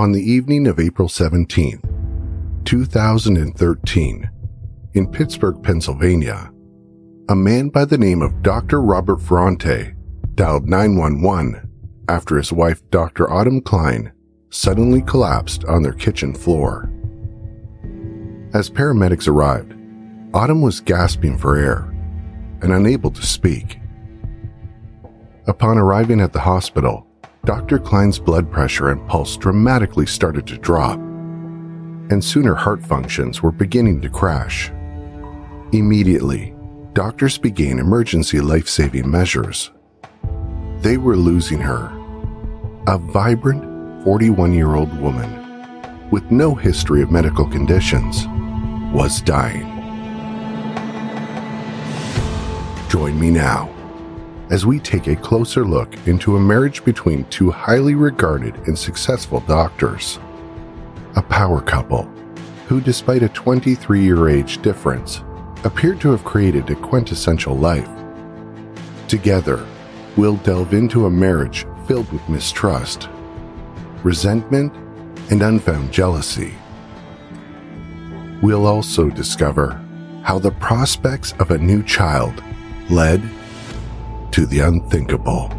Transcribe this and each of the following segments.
On the evening of April 17, 2013, in Pittsburgh, Pennsylvania, a man by the name of Dr. Robert Ferrante dialed 911 after his wife, Dr. Autumn Klein, suddenly collapsed on their kitchen floor. As paramedics arrived, Autumn was gasping for air and unable to speak. Upon arriving at the hospital, Dr. Klein's blood pressure and pulse dramatically started to drop, and soon her heart functions were beginning to crash. Immediately, doctors began emergency life saving measures. They were losing her, a vibrant 41 year old woman with no history of medical conditions was dying. Join me now as we take a closer look into a marriage between two highly regarded and successful doctors. A power couple who, despite a 23 year age difference, appeared to have created a quintessential life. Together, we'll delve into a marriage filled with mistrust, resentment, and unfound jealousy. We'll also discover how the prospects of a new child led to the unthinkable.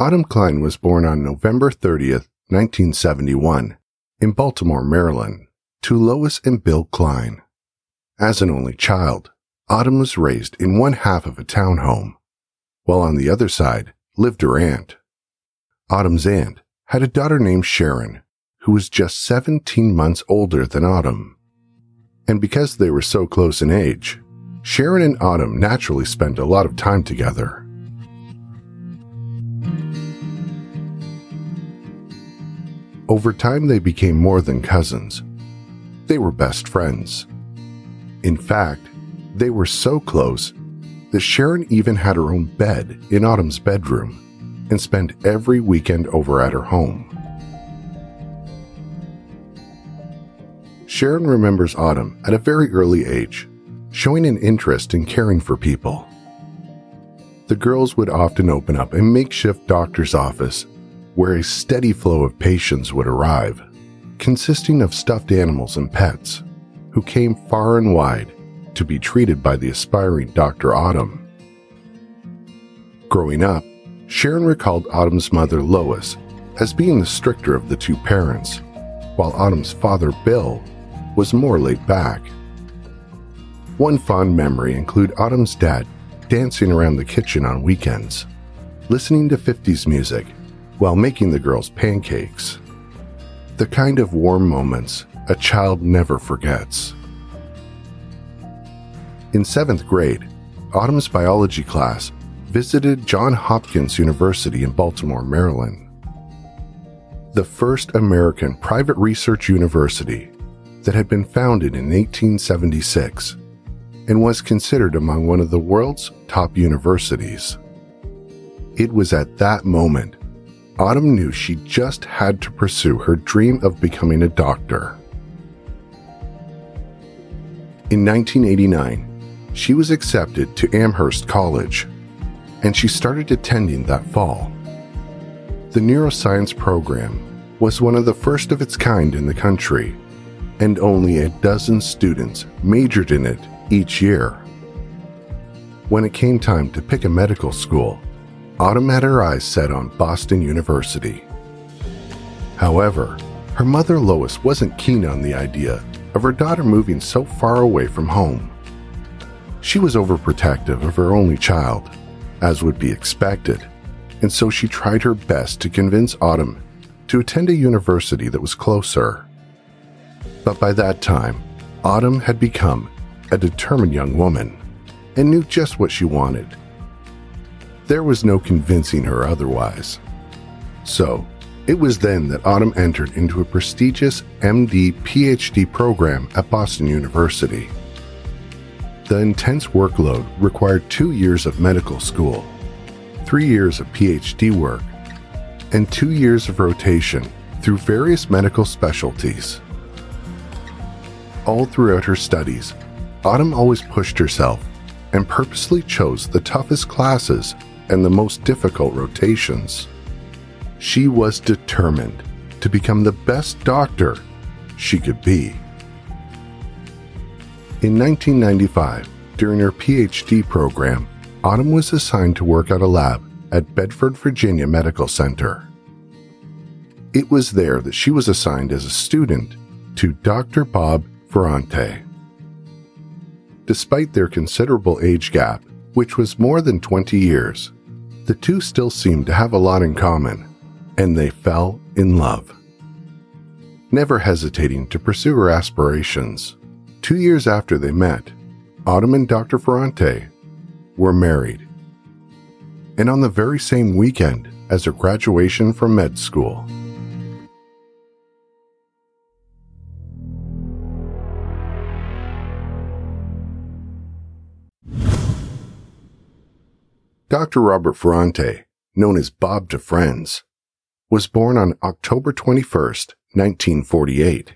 Autumn Klein was born on November 30th, 1971, in Baltimore, Maryland, to Lois and Bill Klein. As an only child, Autumn was raised in one half of a townhome, while on the other side lived her aunt. Autumn's aunt had a daughter named Sharon, who was just 17 months older than Autumn. And because they were so close in age, Sharon and Autumn naturally spent a lot of time together. Over time, they became more than cousins. They were best friends. In fact, they were so close that Sharon even had her own bed in Autumn's bedroom and spent every weekend over at her home. Sharon remembers Autumn at a very early age, showing an interest in caring for people. The girls would often open up a makeshift doctor's office where a steady flow of patients would arrive, consisting of stuffed animals and pets, who came far and wide to be treated by the aspiring Dr. Autumn. Growing up, Sharon recalled Autumn's mother, Lois, as being the stricter of the two parents, while Autumn's father, Bill, was more laid back. One fond memory include Autumn's dad dancing around the kitchen on weekends, listening to 50s music while making the girls pancakes. The kind of warm moments a child never forgets. In seventh grade, Autumn's biology class visited Johns Hopkins University in Baltimore, Maryland. The first American private research university that had been founded in 1876 and was considered among one of the world's top universities. It was at that moment Autumn knew she just had to pursue her dream of becoming a doctor. In 1989, she was accepted to Amherst College, and she started attending that fall. The neuroscience program was one of the first of its kind in the country, and only a dozen students majored in it each year. When it came time to pick a medical school, Autumn had her eyes set on Boston University. However, her mother Lois wasn't keen on the idea of her daughter moving so far away from home. She was overprotective of her only child, as would be expected, and so she tried her best to convince Autumn to attend a university that was closer. But by that time, Autumn had become a determined young woman and knew just what she wanted there was no convincing her otherwise. So, it was then that Autumn entered into a prestigious MD PhD program at Boston University. The intense workload required two years of medical school, three years of PhD work, and two years of rotation through various medical specialties. All throughout her studies, Autumn always pushed herself and purposely chose the toughest classes and the most difficult rotations. She was determined to become the best doctor she could be. In 1995, during her PhD program, Autumn was assigned to work at a lab at Bedford, Virginia Medical Center. It was there that she was assigned as a student to Dr. Bob Ferrante. Despite their considerable age gap, which was more than 20 years, the two still seemed to have a lot in common, and they fell in love. Never hesitating to pursue her aspirations, two years after they met, Autumn and Dr. Ferrante were married. And on the very same weekend as her graduation from med school. Dr. Robert Ferrante, known as Bob to friends, was born on October 21, 1948.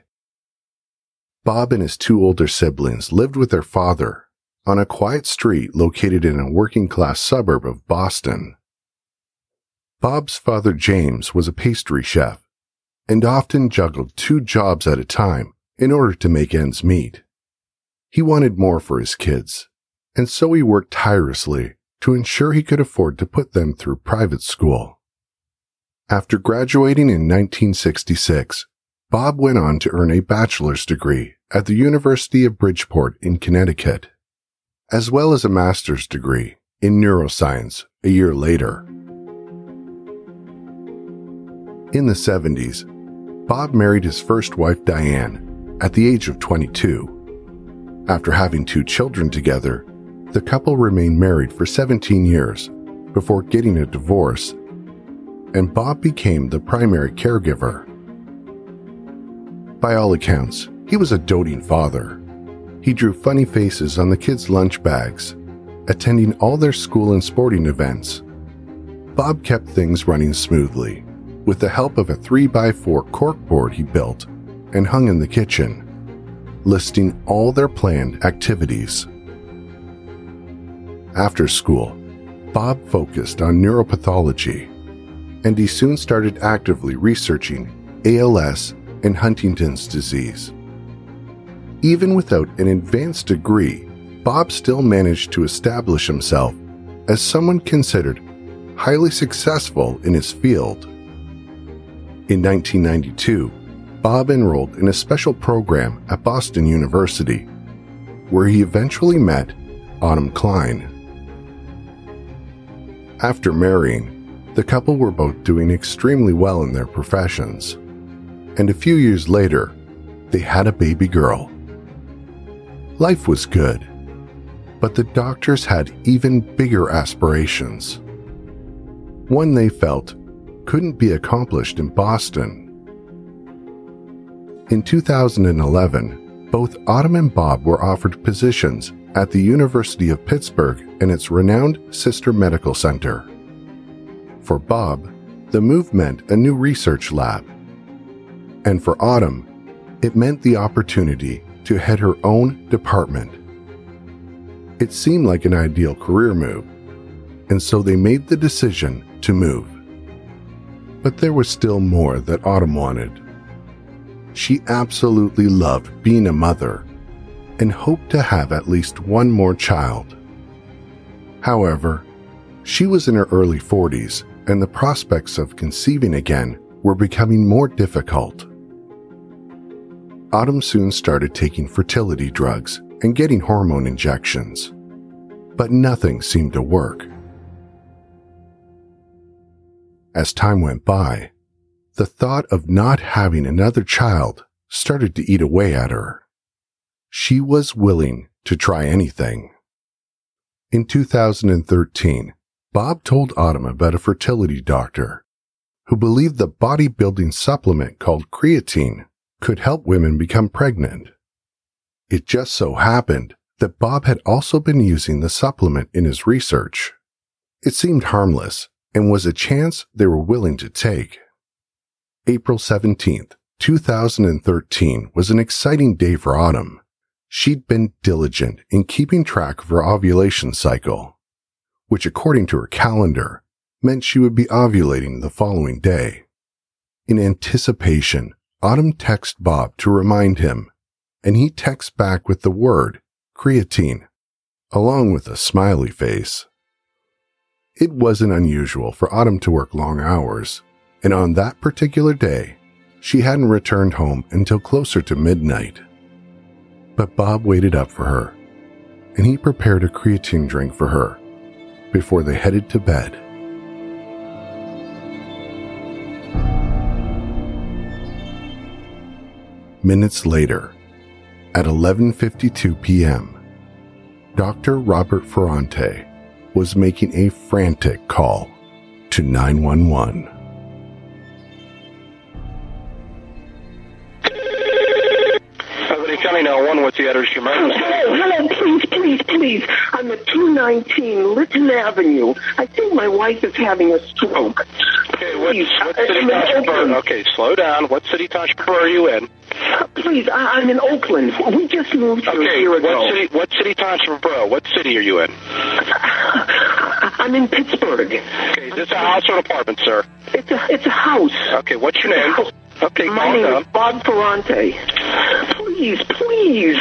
Bob and his two older siblings lived with their father on a quiet street located in a working class suburb of Boston. Bob's father James was a pastry chef and often juggled two jobs at a time in order to make ends meet. He wanted more for his kids, and so he worked tirelessly to ensure he could afford to put them through private school. After graduating in 1966, Bob went on to earn a bachelor's degree at the University of Bridgeport in Connecticut, as well as a master's degree in neuroscience a year later. In the 70s, Bob married his first wife Diane at the age of 22. After having two children together, the couple remained married for 17 years before getting a divorce, and Bob became the primary caregiver. By all accounts, he was a doting father. He drew funny faces on the kids' lunch bags, attending all their school and sporting events. Bob kept things running smoothly, with the help of a 3x4 corkboard he built and hung in the kitchen, listing all their planned activities. After school, Bob focused on neuropathology, and he soon started actively researching ALS and Huntington's disease. Even without an advanced degree, Bob still managed to establish himself as someone considered highly successful in his field. In 1992, Bob enrolled in a special program at Boston University, where he eventually met Autumn Klein. After marrying, the couple were both doing extremely well in their professions. And a few years later, they had a baby girl. Life was good, but the doctors had even bigger aspirations. One they felt couldn't be accomplished in Boston. In 2011, both Autumn and Bob were offered positions at the University of Pittsburgh and its renowned sister medical center. For Bob, the move meant a new research lab. And for Autumn, it meant the opportunity to head her own department. It seemed like an ideal career move, and so they made the decision to move. But there was still more that Autumn wanted. She absolutely loved being a mother and hoped to have at least one more child. However, she was in her early 40s and the prospects of conceiving again were becoming more difficult. Autumn soon started taking fertility drugs and getting hormone injections, but nothing seemed to work. As time went by, the thought of not having another child started to eat away at her. She was willing to try anything. In 2013, Bob told Autumn about a fertility doctor who believed the bodybuilding supplement called creatine could help women become pregnant. It just so happened that Bob had also been using the supplement in his research. It seemed harmless and was a chance they were willing to take. April 17th, 2013 was an exciting day for Autumn. She'd been diligent in keeping track of her ovulation cycle, which according to her calendar meant she would be ovulating the following day. In anticipation, Autumn texts Bob to remind him, and he texts back with the word creatine, along with a smiley face. It wasn't unusual for Autumn to work long hours, and on that particular day, she hadn't returned home until closer to midnight. But Bob waited up for her, and he prepared a creatine drink for her before they headed to bed. Minutes later, at 11:52 p.m., Dr. Robert Ferrante was making a frantic call to 911. County now one what's the address your emergency? Oh, hello, hello, please, please, please. I'm at 219 Lytton Avenue. I think my wife is having a stroke. Okay, what, Please, what I- city I'm township borough? Okay, slow down. What city township borough are you in? Please, I, I'm in Oakland. We just moved here a Okay, year what city? What city township borough? What city are you in? I'm in Pittsburgh. Okay, is this a house or an apartment, sir? It's a it's a house. Okay, what's your name? Okay, My name down. is Bob Ferrante. Please, please.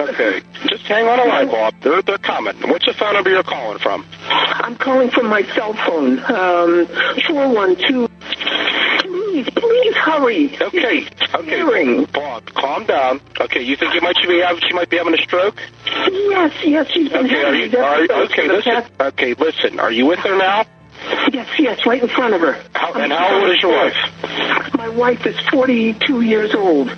Okay, just hang on a line, Bob. They're they're coming. What's the phone number you're calling from? I'm calling from my cell phone. Um, 412. Please, please hurry. Okay, okay. Hearing. Bob, calm down. Okay, you think you might she be having she might be having a stroke? Yes, yes, she's been Okay, are having you? Are, okay, listen. Okay, listen. Are you with her now? Yes, yes, right in front of her. How, and how old is your wife? My wife is 42 years old.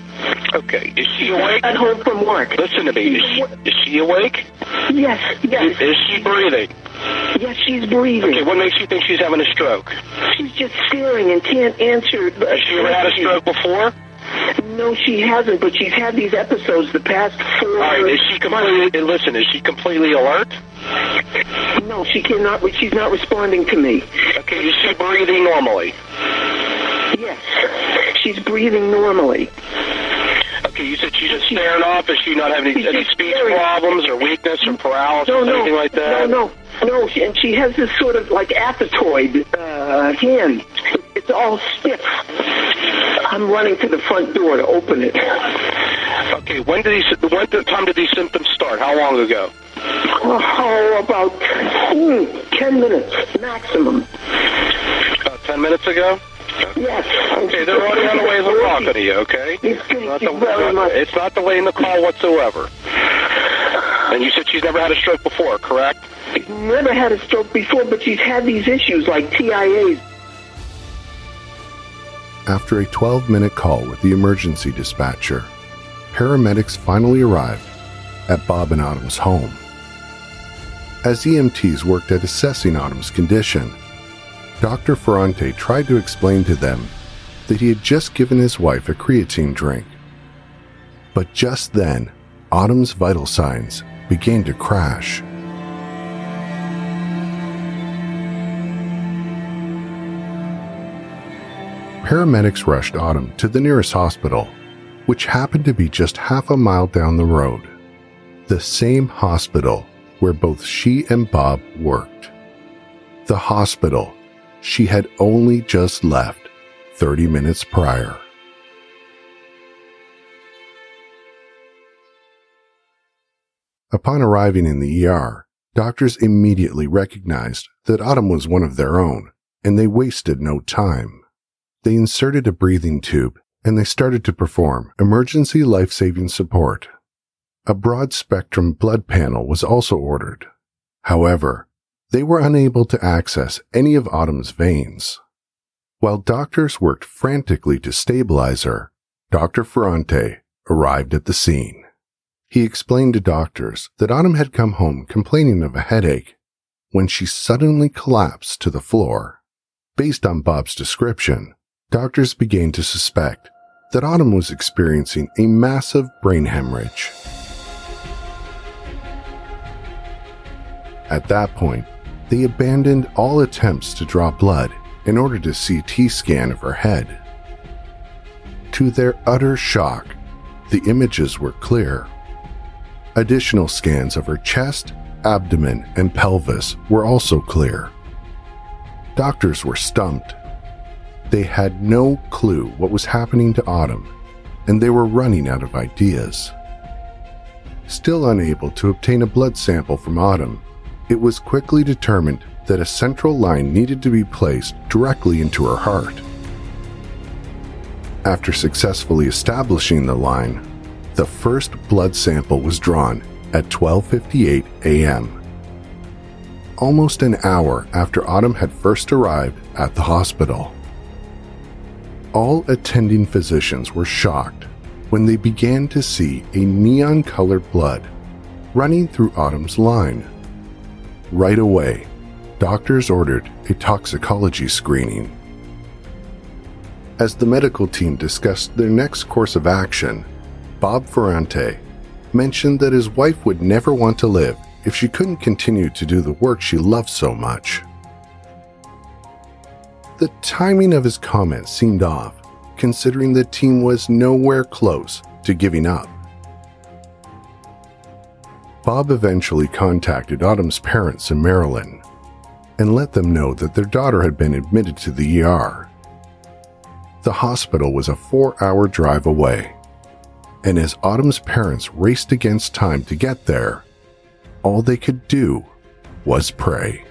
Okay, is she awake? At home from work. Listen to me. Is she, is she awake? Yes, yes, Is she breathing? yes, she's breathing. Okay, what makes you think she's having a stroke? She's just staring and can't answer. Has she ever had a stroke before? No, she hasn't, but she's had these episodes the past four All right, is she completely? Listen, is she completely alert? No, she cannot. She's not responding to me. Okay, is she breathing normally? Yes, she's breathing normally. Okay, you said she's just staring off. Is she not having any, any speech staring. problems or weakness or paralysis No, or anything like that? no, no, no. And she has this sort of like apatoid uh, hand. It's all stiff. I'm running to the front door to open it. Okay, when did these? When the time did these symptoms start? How long ago? Oh, about hmm, ten minutes maximum. About ten minutes ago. Yes. Okay, they're already on the way to to you. Okay. Thank Not the- much. It's not delaying the call whatsoever. And you said she's never had a stroke before, correct? Never had a stroke before, but she's had these issues like TIAs. After a 12 minute call with the emergency dispatcher, paramedics finally arrived at Bob and Autumn's home. As EMTs worked at assessing Autumn's condition, Dr. Ferrante tried to explain to them that he had just given his wife a creatine drink. But just then, Autumn's vital signs began to crash. Paramedics rushed Autumn to the nearest hospital, which happened to be just half a mile down the road. The same hospital where both she and Bob worked. The hospital she had only just left 30 minutes prior. Upon arriving in the ER, doctors immediately recognized that Autumn was one of their own, and they wasted no time. They inserted a breathing tube and they started to perform emergency life saving support. A broad spectrum blood panel was also ordered. However, they were unable to access any of Autumn's veins. While doctors worked frantically to stabilize her, Dr. Ferrante arrived at the scene. He explained to doctors that Autumn had come home complaining of a headache when she suddenly collapsed to the floor. Based on Bob's description, doctors began to suspect that Autumn was experiencing a massive brain hemorrhage. At that point, they abandoned all attempts to draw blood in order to CT scan of her head. To their utter shock, the images were clear. Additional scans of her chest, abdomen, and pelvis were also clear. Doctors were stumped. They had no clue what was happening to Autumn, and they were running out of ideas. Still unable to obtain a blood sample from Autumn, it was quickly determined that a central line needed to be placed directly into her heart. After successfully establishing the line, the first blood sample was drawn at 12:58 a.m. Almost an hour after Autumn had first arrived at the hospital. All attending physicians were shocked when they began to see a neon colored blood running through Autumn's line. Right away, doctors ordered a toxicology screening. As the medical team discussed their next course of action, Bob Ferrante mentioned that his wife would never want to live if she couldn't continue to do the work she loved so much. The timing of his comments seemed off, considering the team was nowhere close to giving up. Bob eventually contacted Autumn's parents in Maryland and let them know that their daughter had been admitted to the ER. The hospital was a four hour drive away, and as Autumn's parents raced against time to get there, all they could do was pray.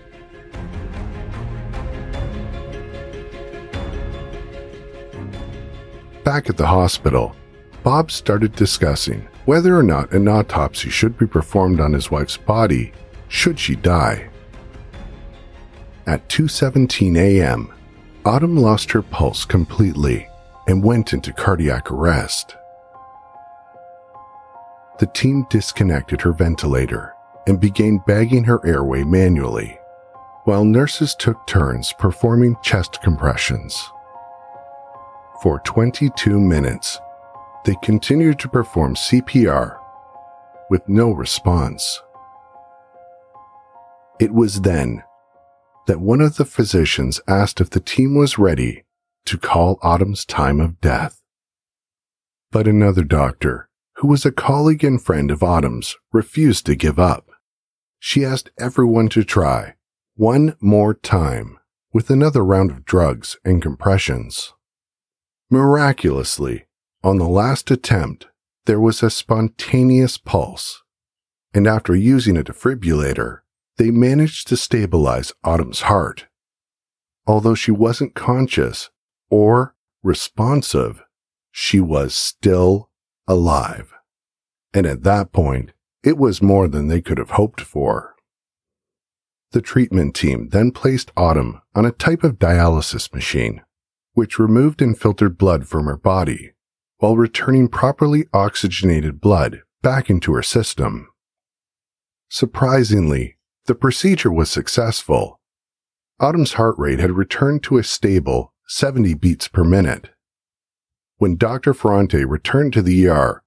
Back at the hospital, Bob started discussing whether or not an autopsy should be performed on his wife's body should she die. At 2:17 a.m., Autumn lost her pulse completely and went into cardiac arrest. The team disconnected her ventilator and began bagging her airway manually, while nurses took turns performing chest compressions. For 22 minutes, they continued to perform CPR with no response. It was then that one of the physicians asked if the team was ready to call Autumn's time of death. But another doctor, who was a colleague and friend of Autumn's, refused to give up. She asked everyone to try one more time with another round of drugs and compressions. Miraculously, on the last attempt, there was a spontaneous pulse, and after using a defibrillator, they managed to stabilize Autumn's heart. Although she wasn't conscious or responsive, she was still alive. And at that point, it was more than they could have hoped for. The treatment team then placed Autumn on a type of dialysis machine, which removed and filtered blood from her body while returning properly oxygenated blood back into her system. Surprisingly, the procedure was successful. Autumn's heart rate had returned to a stable 70 beats per minute. When Dr. Ferrante returned to the ER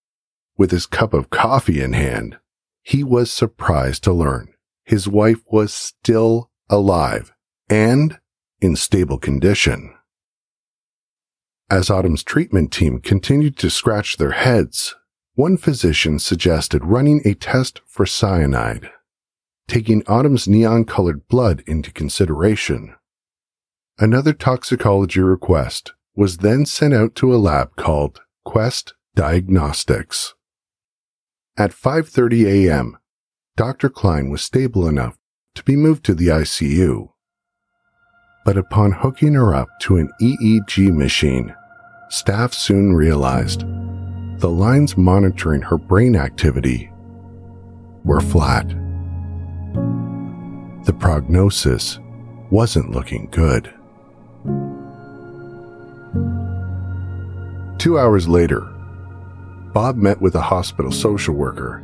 with his cup of coffee in hand, he was surprised to learn his wife was still alive and in stable condition. As Autumn's treatment team continued to scratch their heads, one physician suggested running a test for cyanide taking Autumn's neon colored blood into consideration. Another toxicology request was then sent out to a lab called Quest Diagnostics. At 5:30 a.m., Dr. Klein was stable enough to be moved to the ICU. But upon hooking her up to an EEG machine, staff soon realized the lines monitoring her brain activity were flat the prognosis wasn't looking good. Two hours later, Bob met with a hospital social worker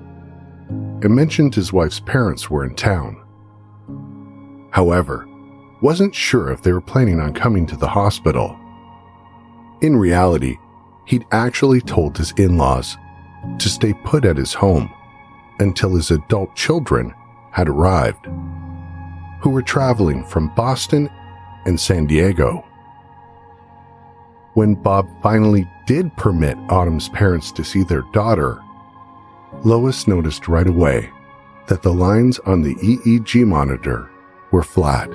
and mentioned his wife's parents were in town. However, wasn't sure if they were planning on coming to the hospital. In reality, he'd actually told his in laws to stay put at his home until his adult children had arrived. who were traveling from Boston and San Diego. When Bob finally did permit Autumn's parents to see their daughter, Lois noticed right away that the lines on the EEG monitor were flat.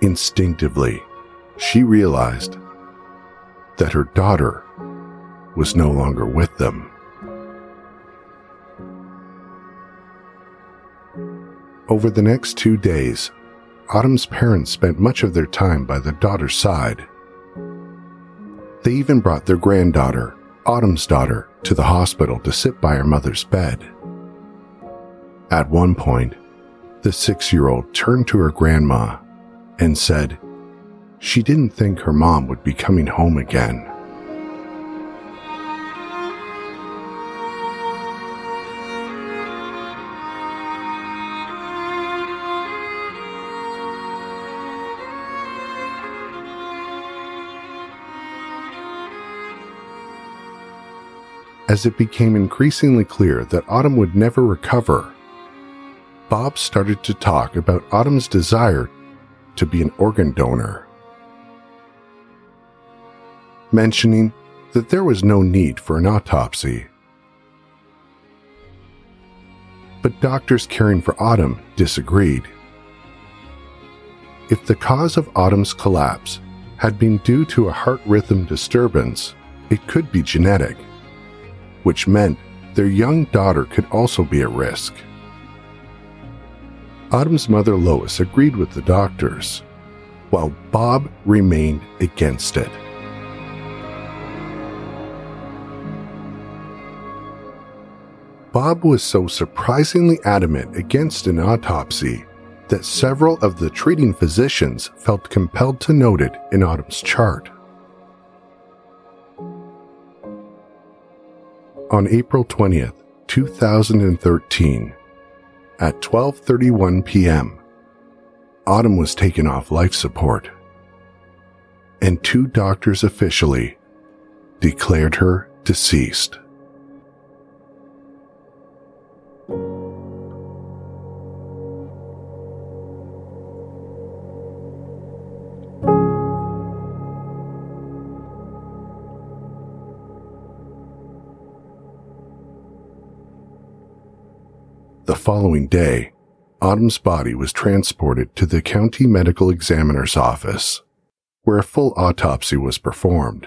Instinctively, she realized that her daughter was no longer with them. Over the next two days, Autumn's parents spent much of their time by the daughter's side. They even brought their granddaughter, Autumn's daughter, to the hospital to sit by her mother's bed. At one point, the six year old turned to her grandma and said she didn't think her mom would be coming home again. As it became increasingly clear that Autumn would never recover, Bob started to talk about Autumn's desire to be an organ donor, mentioning that there was no need for an autopsy. But doctors caring for Autumn disagreed. If the cause of Autumn's collapse had been due to a heart rhythm disturbance, it could be genetic which meant their young daughter could also be at risk. Autumn's mother Lois agreed with the doctors, while Bob remained against it. Bob was so surprisingly adamant against an autopsy that several of the treating physicians felt compelled to note it in Autumn's chart. on April 20th, 2013, at 12:31 p.m. Autumn was taken off life support, and two doctors officially declared her deceased. Following day, Autumn's body was transported to the county medical examiner's office, where a full autopsy was performed.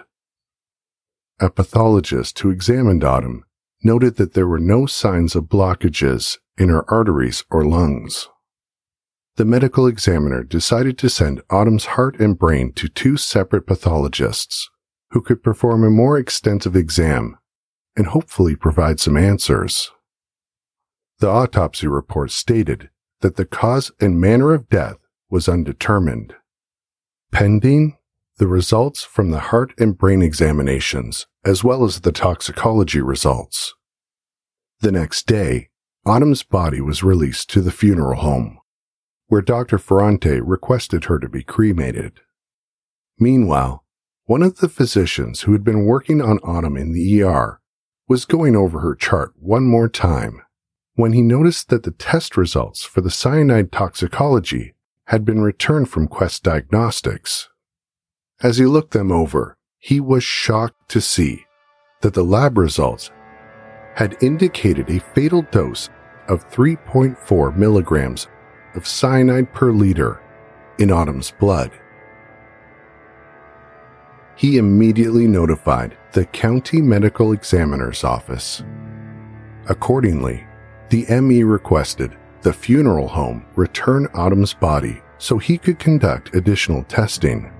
A pathologist who examined Autumn noted that there were no signs of blockages in her arteries or lungs. The medical examiner decided to send Autumn's heart and brain to two separate pathologists who could perform a more extensive exam and hopefully provide some answers. The autopsy report stated that the cause and manner of death was undetermined. Pending the results from the heart and brain examinations, as well as the toxicology results. The next day, Autumn's body was released to the funeral home, where Dr. Ferrante requested her to be cremated. Meanwhile, one of the physicians who had been working on Autumn in the ER was going over her chart one more time when he noticed that the test results for the cyanide toxicology had been returned from Quest Diagnostics. As he looked them over, he was shocked to see that the lab results had indicated a fatal dose of 3.4 milligrams of cyanide per liter in Autumn's blood. He immediately notified the county medical examiner's office. Accordingly, the ME requested the funeral home return Autumn's body so he could conduct additional testing.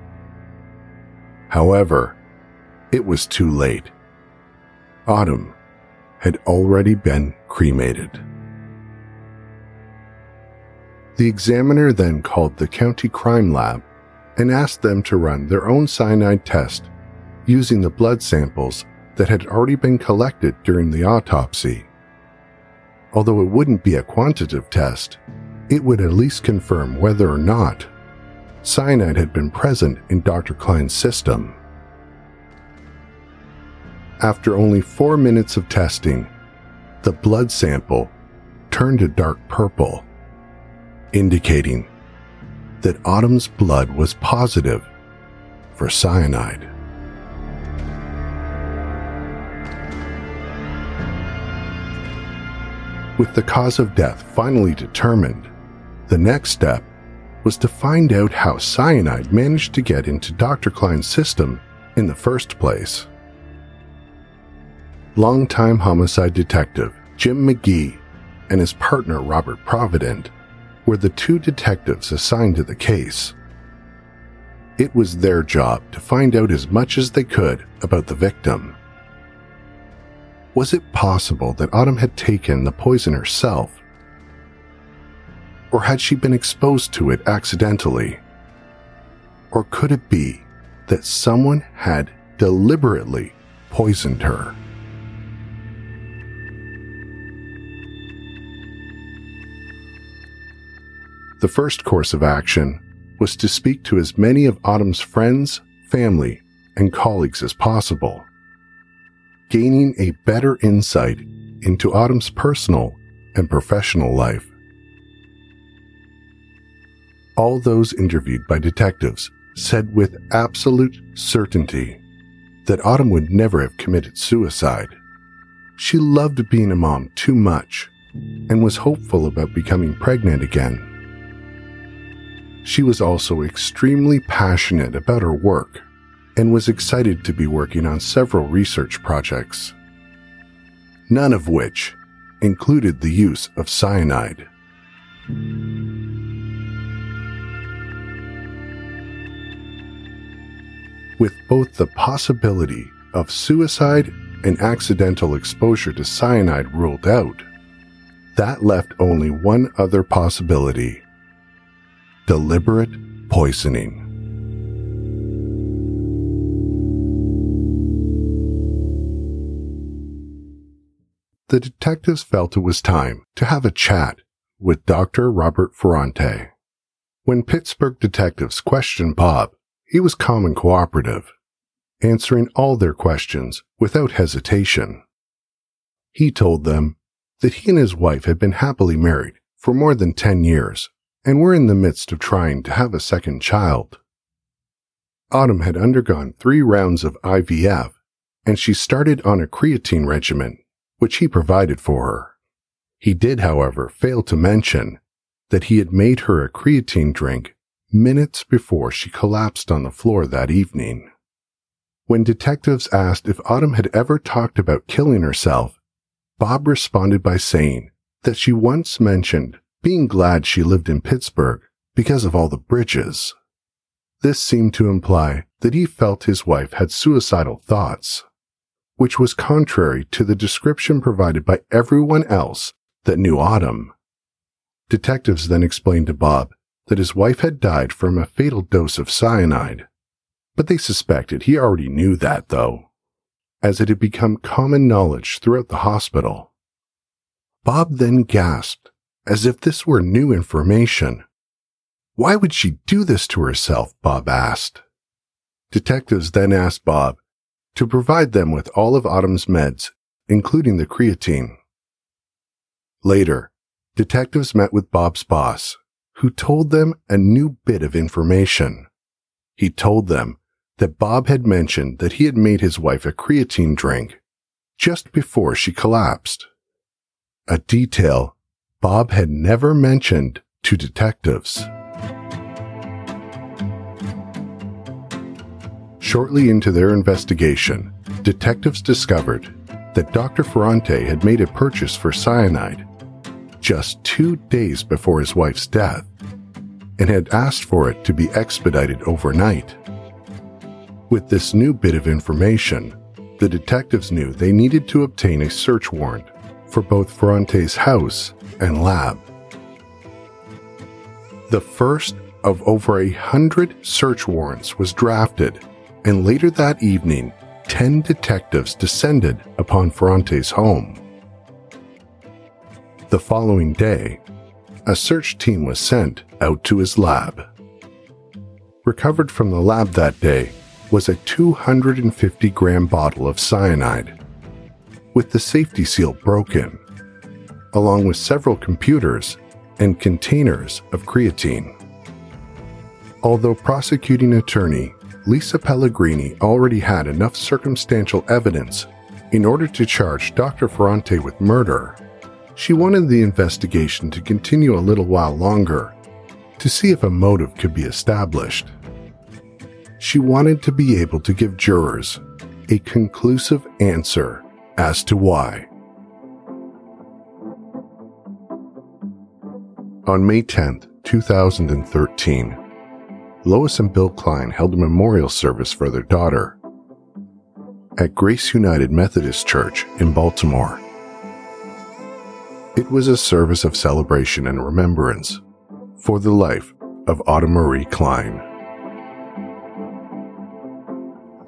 However, it was too late. Autumn had already been cremated. The examiner then called the county crime lab and asked them to run their own cyanide test using the blood samples that had already been collected during the autopsy. Although it wouldn't be a quantitative test, it would at least confirm whether or not cyanide had been present in Dr. Klein's system. After only four minutes of testing, the blood sample turned a dark purple, indicating that Autumn's blood was positive for cyanide. With the cause of death finally determined, the next step was to find out how cyanide managed to get into Dr. Klein's system in the first place. Longtime homicide detective Jim McGee and his partner Robert Provident were the two detectives assigned to the case. It was their job to find out as much as they could about the victim. Was it possible that Autumn had taken the poison herself? Or had she been exposed to it accidentally? Or could it be that someone had deliberately poisoned her? The first course of action was to speak to as many of Autumn's friends, family, and colleagues as possible gaining a better insight into Autumn's personal and professional life. All those interviewed by detectives said with absolute certainty that Autumn would never have committed suicide. She loved being a mom too much and was hopeful about becoming pregnant again. She was also extremely passionate about her work and was excited to be working on several research projects, none of which included the use of cyanide. With both the possibility of suicide and accidental exposure to cyanide ruled out, that left only one other possibility deliberate poisoning. The detectives felt it was time to have a chat with Dr. Robert Ferrante. When Pittsburgh detectives questioned Bob, he was calm and cooperative, answering all their questions without hesitation. He told them that he and his wife had been happily married for more than 10 years and were in the midst of trying to have a second child. Autumn had undergone three rounds of IVF and she started on a creatine regimen which he provided for her. He did, however, fail to mention that he had made her a creatine drink minutes before she collapsed on the floor that evening. When detectives asked if Autumn had ever talked about killing herself, Bob responded by saying that she once mentioned being glad she lived in Pittsburgh because of all the bridges. This seemed to imply that he felt his wife had suicidal thoughts which was contrary to the description provided by everyone else that knew Autumn. Detectives then explained to Bob that his wife had died from a fatal dose of cyanide, but they suspected he already knew that, though, as it had become common knowledge throughout the hospital. Bob then gasped, as if this were new information. Why would she do this to herself? Bob asked. Detectives then asked Bob to provide them with all of Autumn's meds, including the creatine. Later, detectives met with Bob's boss, who told them a new bit of information. He told them that Bob had mentioned that he had made his wife a creatine drink just before she collapsed. A detail Bob had never mentioned to detectives. Shortly into their investigation, detectives discovered that Dr. Ferrante had made a purchase for cyanide just two days before his wife's death and had asked for it to be expedited overnight. With this new bit of information, the detectives knew they needed to obtain a search warrant for both Ferrante's house and lab. The first of over a hundred search warrants was drafted and later that evening, 10 detectives descended upon Ferrante's home. The following day, a search team was sent out to his lab. Recovered from the lab that day was a 250 gram bottle of cyanide, with the safety seal broken, along with several computers and containers of creatine. Although prosecuting attorney Lisa Pellegrini already had enough circumstantial evidence in order to charge Dr. Ferrante with murder, she wanted the investigation to continue a little while longer to see if a motive could be established. She wanted to be able to give jurors a conclusive answer as to why. On May 10, 2013, Lois and Bill Klein held a memorial service for their daughter at Grace United Methodist Church in Baltimore. It was a service of celebration and remembrance for the life of Autumn Marie Klein.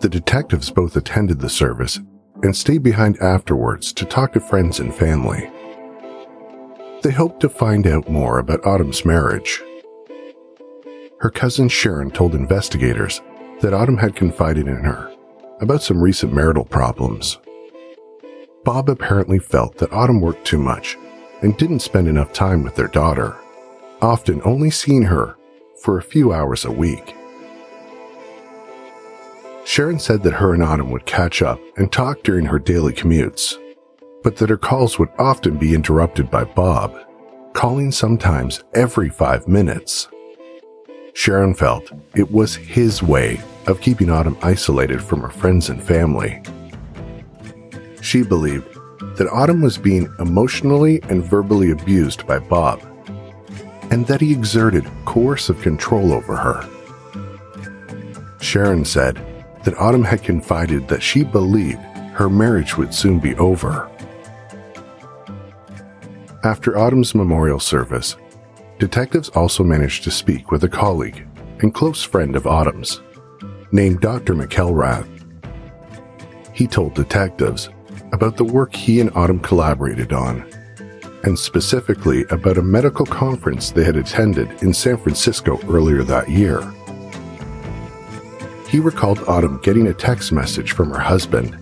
The detectives both attended the service and stayed behind afterwards to talk to friends and family. They hoped to find out more about Autumn's marriage. Her cousin Sharon told investigators that Autumn had confided in her about some recent marital problems. Bob apparently felt that Autumn worked too much and didn't spend enough time with their daughter, often only seeing her for a few hours a week. Sharon said that her and Autumn would catch up and talk during her daily commutes, but that her calls would often be interrupted by Bob, calling sometimes every five minutes. Sharon felt it was his way of keeping Autumn isolated from her friends and family. She believed that Autumn was being emotionally and verbally abused by Bob, and that he exerted coercive control over her. Sharon said that Autumn had confided that she believed her marriage would soon be over. After Autumn's memorial service, detectives also managed to speak with a colleague and close friend of Autumn's, named Dr. McElrath. He told detectives about the work he and Autumn collaborated on, and specifically about a medical conference they had attended in San Francisco earlier that year. He recalled Autumn getting a text message from her husband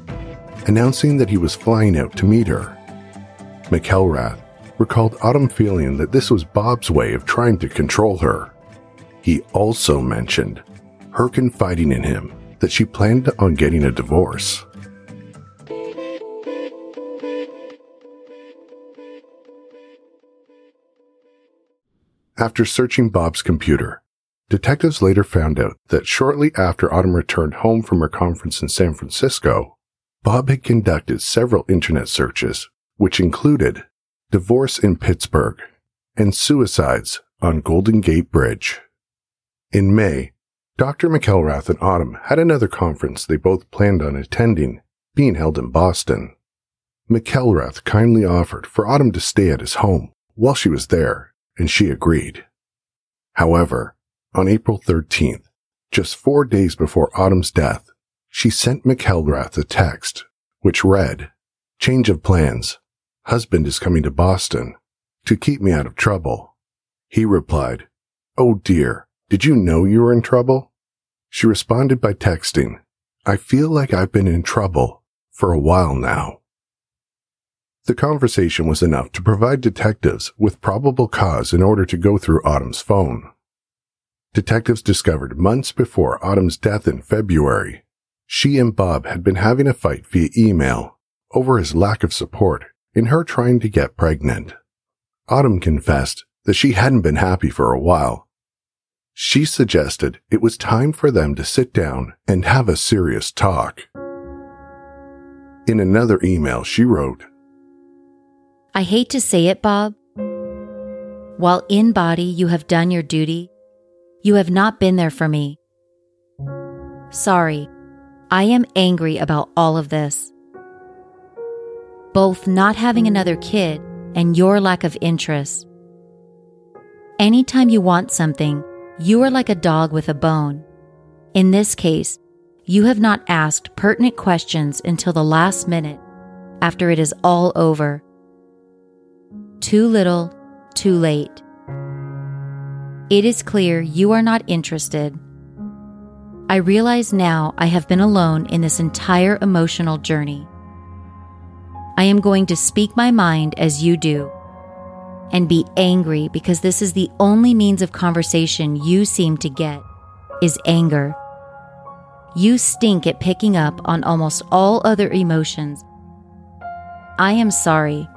announcing that he was flying out to meet her. McElrath recalled Autumn feeling that this was Bob's way of trying to control her. He also mentioned her confiding in him that she planned on getting a divorce. After searching Bob's computer, detectives later found out that shortly after Autumn returned home from her conference in San Francisco, Bob had conducted several internet searches, which included divorce in Pittsburgh and suicides on Golden Gate Bridge. In May, Dr. McElrath and Autumn had another conference they both planned on attending, being held in Boston. McElrath kindly offered for Autumn to stay at his home while she was there and she agreed. However, on April 13th, just four days before Autumn's death, she sent McElrath a text, which read, Change of plans. Husband is coming to Boston to keep me out of trouble. He replied, Oh dear, did you know you were in trouble? She responded by texting, I feel like I've been in trouble for a while now. The conversation was enough to provide detectives with probable cause in order to go through Autumn's phone. Detectives discovered months before Autumn's death in February, she and Bob had been having a fight via email over his lack of support in her trying to get pregnant. Autumn confessed that she hadn't been happy for a while. She suggested it was time for them to sit down and have a serious talk. In another email, she wrote, I hate to say it, Bob. While in body you have done your duty, you have not been there for me. Sorry, I am angry about all of this. Both not having another kid and your lack of interest. Anytime you want something, you are like a dog with a bone. In this case, you have not asked pertinent questions until the last minute after it is all over too little, too late. It is clear you are not interested. I realize now I have been alone in this entire emotional journey. I am going to speak my mind as you do. and be angry because this is the only means of conversation you seem to get is anger. You stink at picking up on almost all other emotions. I am sorry.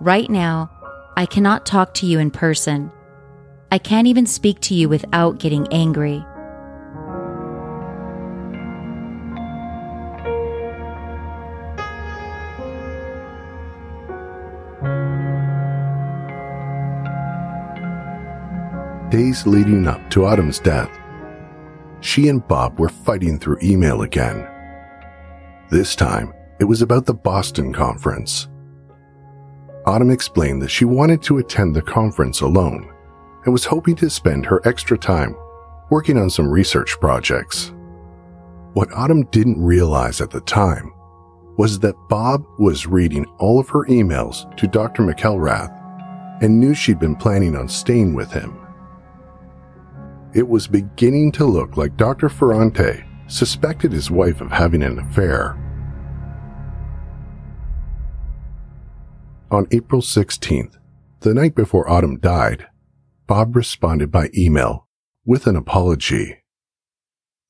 Right now, I cannot talk to you in person. I can't even speak to you without getting angry. Days leading up to Autumn's death, she and Bob were fighting through email again. This time, it was about the Boston conference. Autumn explained that she wanted to attend the conference alone and was hoping to spend her extra time working on some research projects. What Autumn didn't realize at the time was that Bob was reading all of her emails to Dr. McElrath and knew she'd been planning on staying with him. It was beginning to look like Dr. Ferrante suspected his wife of having an affair. On April 16th, the night before Autumn died, Bob responded by email with an apology.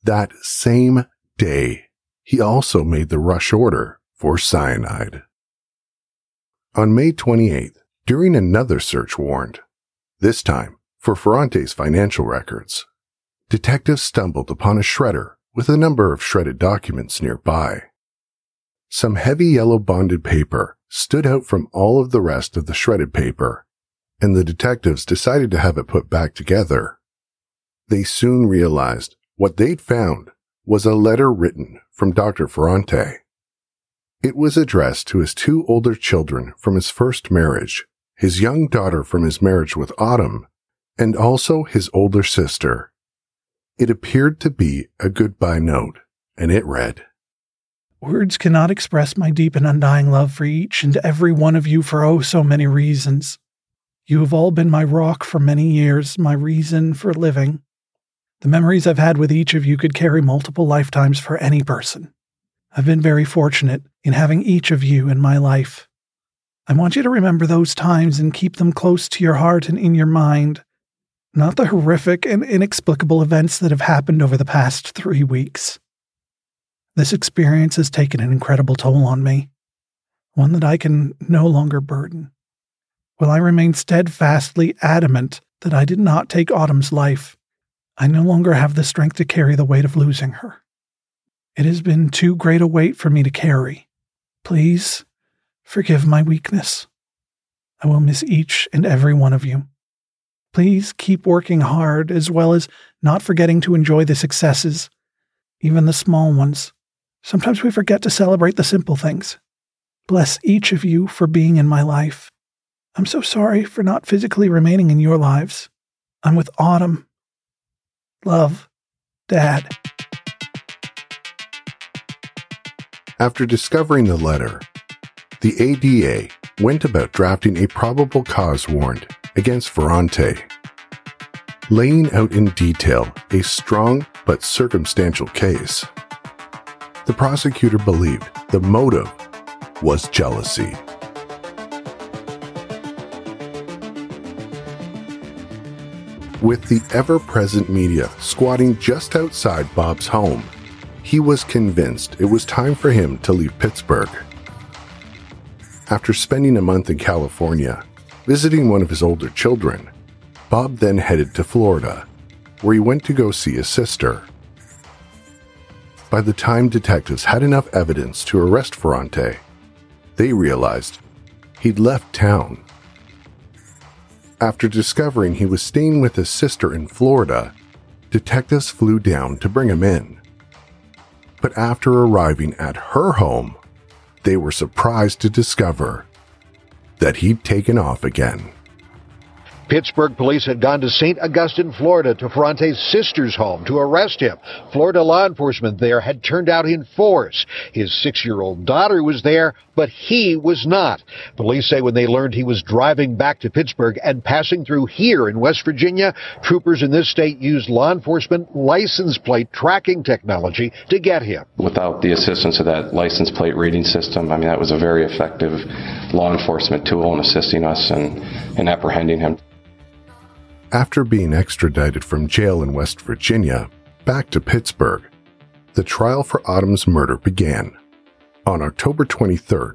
That same day, he also made the rush order for cyanide. On May 28th, during another search warrant, this time for Ferrante's financial records, detectives stumbled upon a shredder with a number of shredded documents nearby. Some heavy yellow bonded paper stood out from all of the rest of the shredded paper, and the detectives decided to have it put back together. They soon realized what they'd found was a letter written from Dr. Ferrante. It was addressed to his two older children from his first marriage, his young daughter from his marriage with Autumn, and also his older sister. It appeared to be a goodbye note, and it read, Words cannot express my deep and undying love for each and every one of you for oh so many reasons. You have all been my rock for many years, my reason for living. The memories I've had with each of you could carry multiple lifetimes for any person. I've been very fortunate in having each of you in my life. I want you to remember those times and keep them close to your heart and in your mind, not the horrific and inexplicable events that have happened over the past three weeks. This experience has taken an incredible toll on me, one that I can no longer burden. While I remain steadfastly adamant that I did not take Autumn's life, I no longer have the strength to carry the weight of losing her. It has been too great a weight for me to carry. Please forgive my weakness. I will miss each and every one of you. Please keep working hard as well as not forgetting to enjoy the successes, even the small ones, Sometimes we forget to celebrate the simple things. Bless each of you for being in my life. I'm so sorry for not physically remaining in your lives. I'm with Autumn. Love, Dad. After discovering the letter, the ADA went about drafting a probable cause warrant against Ferrante, laying out in detail a strong but circumstantial case the prosecutor believed the motive was jealousy. With the ever present media squatting just outside Bob's home, he was convinced it was time for him to leave Pittsburgh. After spending a month in California, visiting one of his older children, Bob then headed to Florida, where he went to go see his sister. By the time detectives had enough evidence to arrest Ferrante, they realized he'd left town. After discovering he was staying with his sister in Florida, detectives flew down to bring him in. But after arriving at her home, they were surprised to discover that he'd taken off again. Pittsburgh police had gone to St. Augustine, Florida, to Ferrante's sister's home to arrest him. Florida law enforcement there had turned out in force. His six-year-old daughter was there, but he was not. Police say when they learned he was driving back to Pittsburgh and passing through here in West Virginia, troopers in this state used law enforcement license plate tracking technology to get him. Without the assistance of that license plate reading system, I mean, that was a very effective law enforcement tool in assisting us in, in apprehending him. After being extradited from jail in West Virginia back to Pittsburgh, the trial for Autumn's murder began on October 23,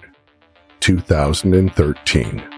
2013.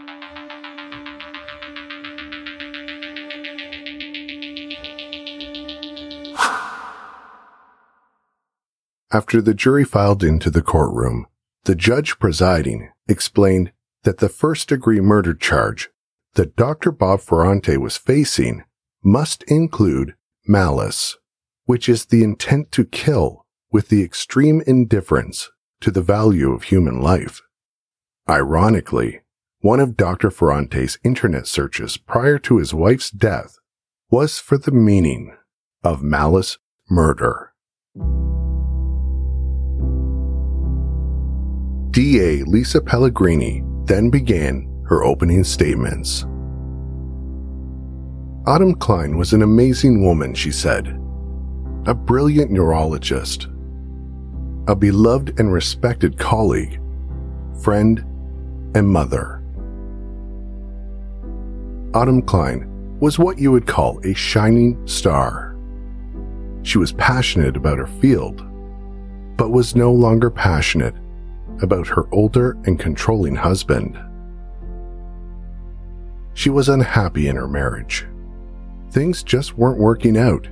After the jury filed into the courtroom, the judge presiding explained that the first degree murder charge that Dr. Bob Ferrante was facing must include malice, which is the intent to kill with the extreme indifference to the value of human life. Ironically, one of Dr. Ferrante's internet searches prior to his wife's death was for the meaning of malice murder. DA Lisa Pellegrini then began her opening statements. Autumn Klein was an amazing woman, she said. A brilliant neurologist. A beloved and respected colleague, friend, and mother. Autumn Klein was what you would call a shining star. She was passionate about her field, but was no longer passionate about her older and controlling husband. She was unhappy in her marriage. Things just weren't working out.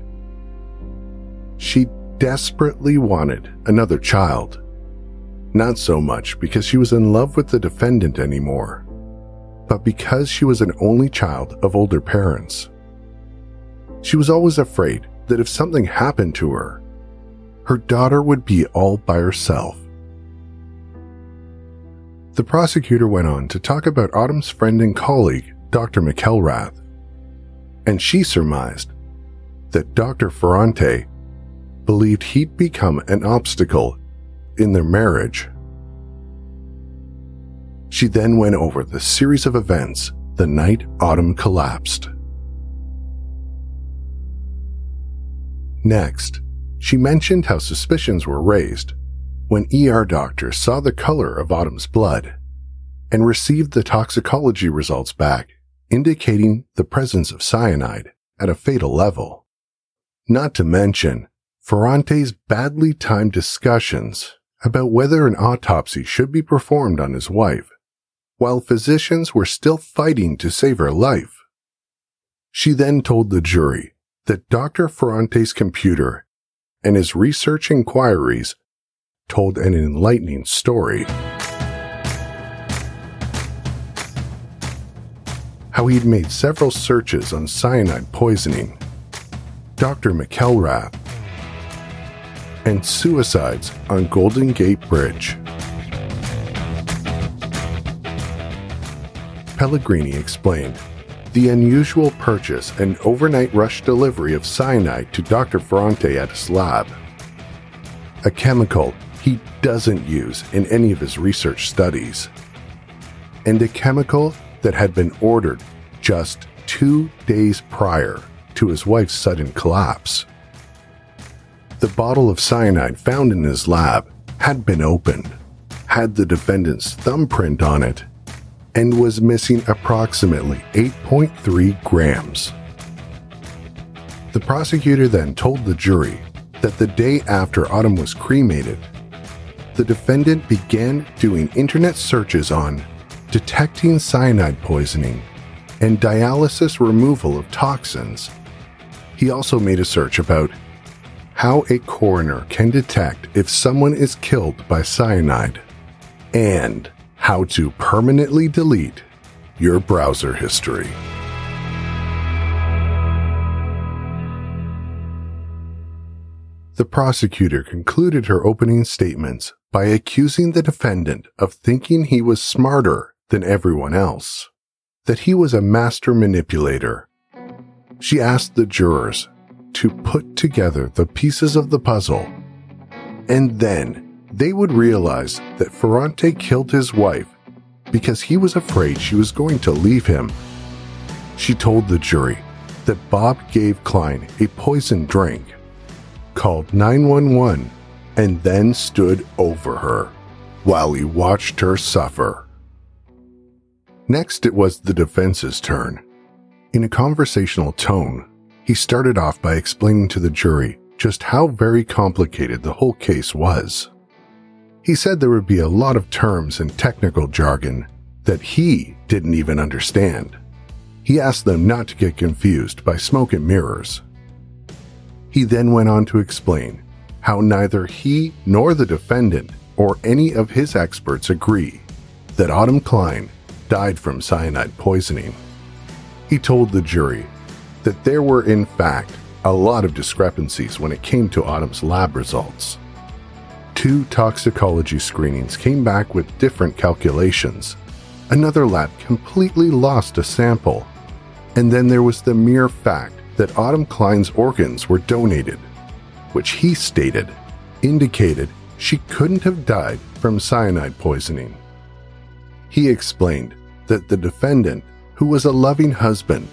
She desperately wanted another child. Not so much because she was in love with the defendant anymore, but because she was an only child of older parents. She was always afraid that if something happened to her, her daughter would be all by herself. The prosecutor went on to talk about Autumn's friend and colleague, Dr. McElrath, and she surmised that Dr. Ferrante believed he'd become an obstacle in their marriage. She then went over the series of events the night Autumn collapsed. Next, she mentioned how suspicions were raised when ER doctors saw the color of Autumn's blood and received the toxicology results back indicating the presence of cyanide at a fatal level. Not to mention Ferrante's badly timed discussions about whether an autopsy should be performed on his wife, while physicians were still fighting to save her life. She then told the jury that Dr. Ferrante's computer and his research inquiries told an enlightening story. How he'd made several searches on cyanide poisoning, Dr. McElrath, and suicides on Golden Gate Bridge. Pellegrini explained the unusual purchase and overnight rush delivery of cyanide to Dr. Ferrante at his lab, a chemical he doesn't use in any of his research studies, and a chemical that had been ordered just two days prior to his wife's sudden collapse. The bottle of cyanide found in his lab had been opened, had the defendant's thumbprint on it, and was missing approximately 8.3 grams. The prosecutor then told the jury that the day after Autumn was cremated, the defendant began doing internet searches on detecting cyanide poisoning, and dialysis removal of toxins. He also made a search about how a coroner can detect if someone is killed by cyanide and how to permanently delete your browser history. The prosecutor concluded her opening statements by accusing the defendant of thinking he was smarter than everyone else. that he was a master manipulator. She asked the jurors to put together the pieces of the puzzle, and then they would realize that Ferrante killed his wife because he was afraid she was going to leave him. She told the jury that Bob gave Klein a poison drink, called 911, and then stood over her while he watched her suffer. Next, it was the defense's turn. In a conversational tone, he started off by explaining to the jury just how very complicated the whole case was. He said there would be a lot of terms and technical jargon that he didn't even understand. He asked them not to get confused by smoke and mirrors. He then went on to explain how neither he nor the defendant or any of his experts agree that Autumn Klein died from cyanide poisoning. He told the jury that there were, in fact, a lot of discrepancies when it came to Autumn's lab results. Two toxicology screenings came back with different calculations. Another lab completely lost a sample and then there was the mere fact that Autumn Klein's organs were donated, which he stated indicated she couldn't have died from cyanide poisoning. He explained that the defendant, who was a loving husband,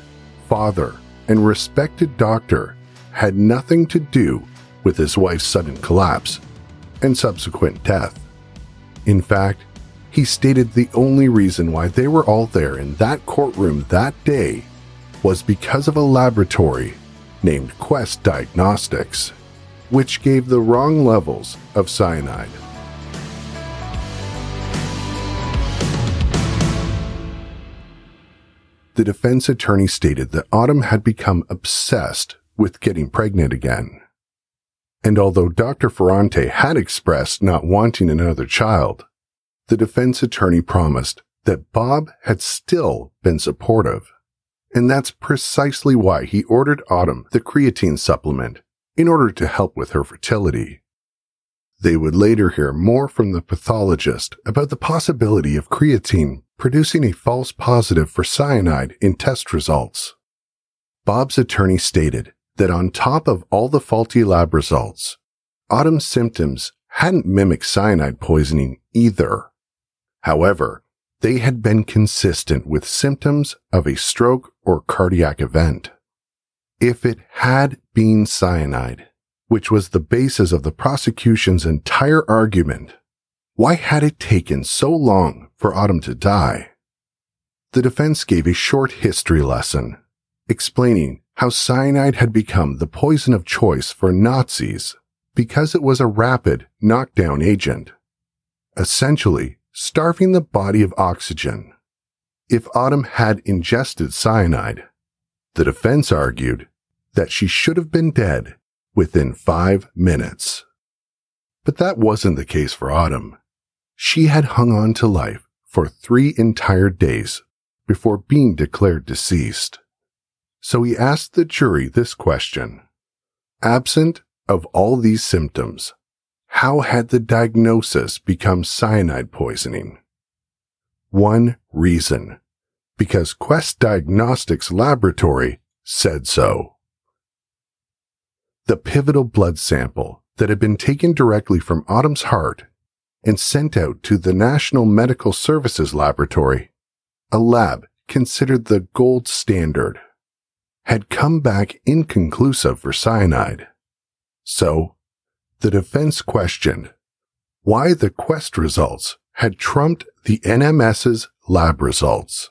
father, and respected doctor, had nothing to do with his wife's sudden collapse and subsequent death. In fact, he stated the only reason why they were all there in that courtroom that day was because of a laboratory named Quest Diagnostics, which gave the wrong levels of cyanide. The defense attorney stated that Autumn had become obsessed with getting pregnant again. And although Dr. Ferrante had expressed not wanting another child, the defense attorney promised that Bob had still been supportive. And that's precisely why he ordered Autumn the creatine supplement in order to help with her fertility. They would later hear more from the pathologist about the possibility of creatine producing a false positive for cyanide in test results. Bob's attorney stated that on top of all the faulty lab results, Autumn's symptoms hadn't mimicked cyanide poisoning either. However, they had been consistent with symptoms of a stroke or cardiac event. If it had been cyanide, which was the basis of the prosecution's entire argument, why had it taken so long for Autumn to die? The defense gave a short history lesson, explaining how cyanide had become the poison of choice for Nazis because it was a rapid knockdown agent. Essentially, starving the body of oxygen. If Autumn had ingested cyanide, the defense argued that she should have been dead within five minutes. But that wasn't the case for Autumn. She had hung on to life for three entire days before being declared deceased. So he asked the jury this question. Absent of all these symptoms, how had the diagnosis become cyanide poisoning? One reason. Because Quest Diagnostics Laboratory said so. The pivotal blood sample that had been taken directly from Autumn's heart and sent out to the National Medical Services Laboratory, a lab considered the gold standard, had come back inconclusive for cyanide. So, the defense questioned why the Quest results had trumped the NMS's lab results.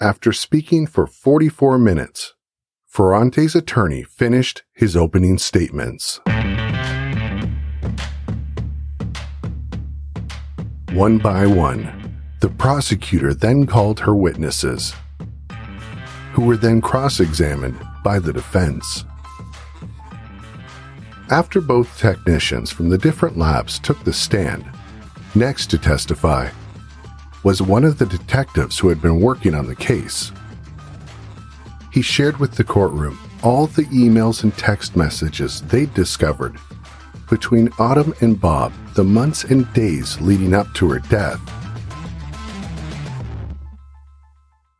After speaking for 44 minutes, Ferrante's attorney finished his opening statements. One by one, the prosecutor then called her witnesses, who were then cross examined by the defense. After both technicians from the different labs took the stand, next to testify was one of the detectives who had been working on the case. He shared with the courtroom all the emails and text messages they'd discovered between Autumn and Bob the months and days leading up to her death.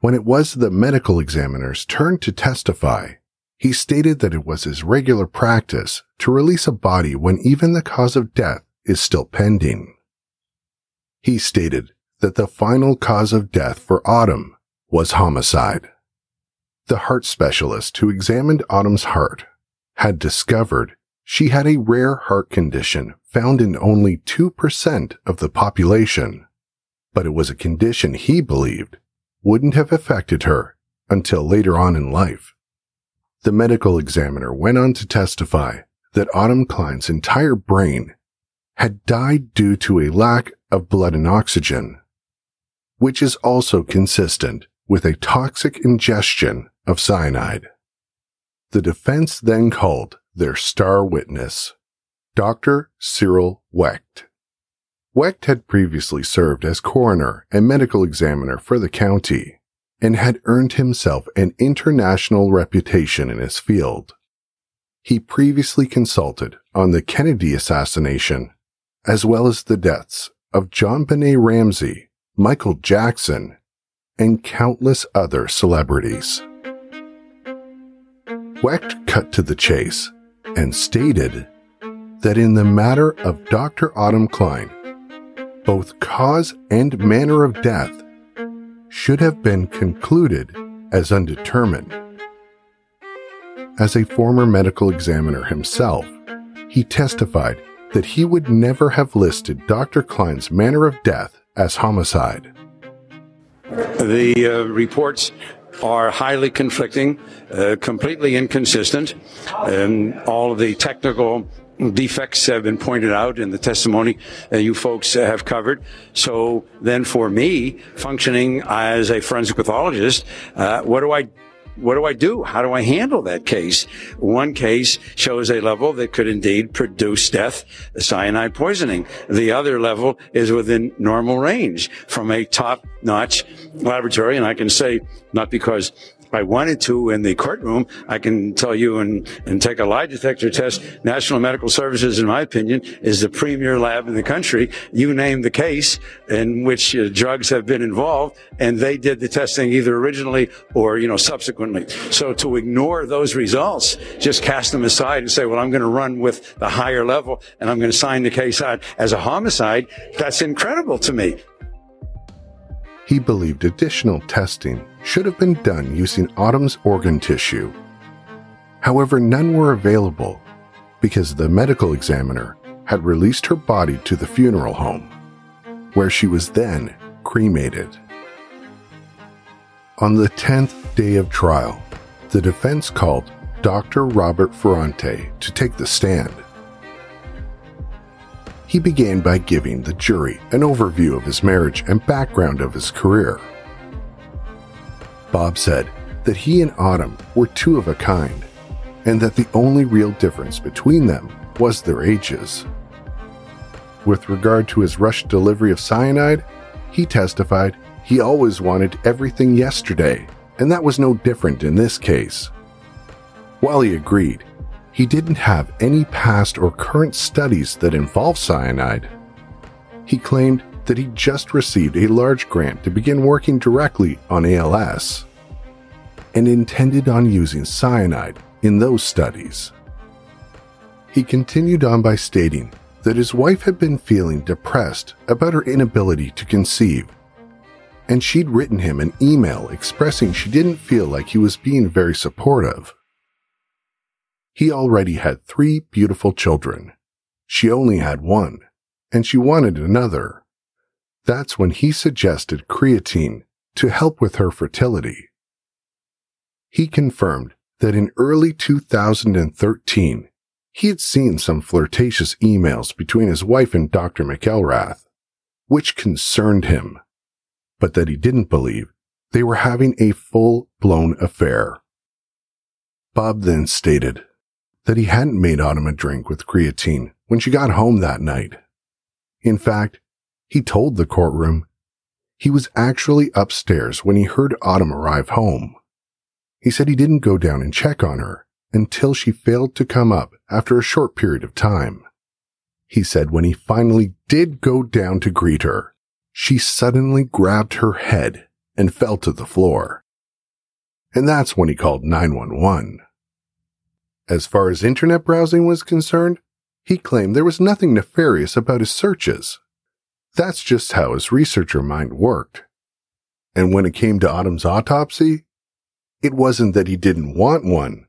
When it was the medical examiner's turn to testify, he stated that it was his regular practice to release a body when even the cause of death is still pending. He stated that the final cause of death for Autumn was homicide. The heart specialist who examined Autumn's heart had discovered she had a rare heart condition found in only 2% of the population, but it was a condition he believed wouldn't have affected her until later on in life. The medical examiner went on to testify that Autumn Klein's entire brain had died due to a lack of blood and oxygen, which is also consistent with a toxic ingestion of cyanide. The defense then called their star witness, Dr. Cyril Wecht. Wecht had previously served as coroner and medical examiner for the county and had earned himself an international reputation in his field. He previously consulted on the Kennedy assassination, as well as the deaths of JonBenét Ramsey, Michael Jackson, and countless other celebrities. Wecht cut to the chase and stated that in the matter of Dr. Autumn Klein, both cause and manner of death should have been concluded as undetermined. As a former medical examiner himself, he testified that he would never have listed Dr. Klein's manner of death as homicide. The uh, reports are highly conflicting, uh, completely inconsistent. Um, all of the technical defects have been pointed out in the testimony that you folks have covered. So then for me, functioning as a forensic pathologist, uh, what do I what do I do? How do I handle that case? One case shows a level that could indeed produce death, cyanide poisoning. The other level is within normal range from a top notch laboratory. And I can say, not because I wanted to in the courtroom, I can tell you and, and take a lie detector test. National Medical Services, in my opinion, is the premier lab in the country. You name the case in which uh, drugs have been involved, and they did the testing either originally or, you know, subsequently. So to ignore those results, just cast them aside and say, well, I'm going to run with the higher level and I'm going to sign the case out as a homicide, that's incredible to me. He believed additional testing should have been done using Autumn's organ tissue. However, none were available because the medical examiner had released her body to the funeral home, where she was then cremated. On the 10th day of trial, the defense called Dr. Robert Ferrante to take the stand. He began by giving the jury an overview of his marriage and background of his career. Bob said that he and Autumn were two of a kind, and that the only real difference between them was their ages. With regard to his rushed delivery of cyanide, he testified he always wanted everything yesterday, and that was no different in this case. While he agreed, he didn't have any past or current studies that involve cyanide. He claimed that he just received a large grant to begin working directly on ALS and intended on using cyanide in those studies. He continued on by stating that his wife had been feeling depressed about her inability to conceive, and she'd written him an email expressing she didn't feel like he was being very supportive. He already had three beautiful children. She only had one, and she wanted another. That's when he suggested creatine to help with her fertility. He confirmed that in early 2013, he had seen some flirtatious emails between his wife and Dr. McElrath, which concerned him, but that he didn't believe they were having a full blown affair. Bob then stated that he hadn't made Autumn a drink with creatine when she got home that night. In fact, he told the courtroom he was actually upstairs when he heard Autumn arrive home. He said he didn't go down and check on her until she failed to come up after a short period of time. He said when he finally did go down to greet her, she suddenly grabbed her head and fell to the floor. And that's when he called 911. As far as internet browsing was concerned, he claimed there was nothing nefarious about his searches. That's just how his researcher mind worked. And when it came to Autumn's autopsy, it wasn't that he didn't want one.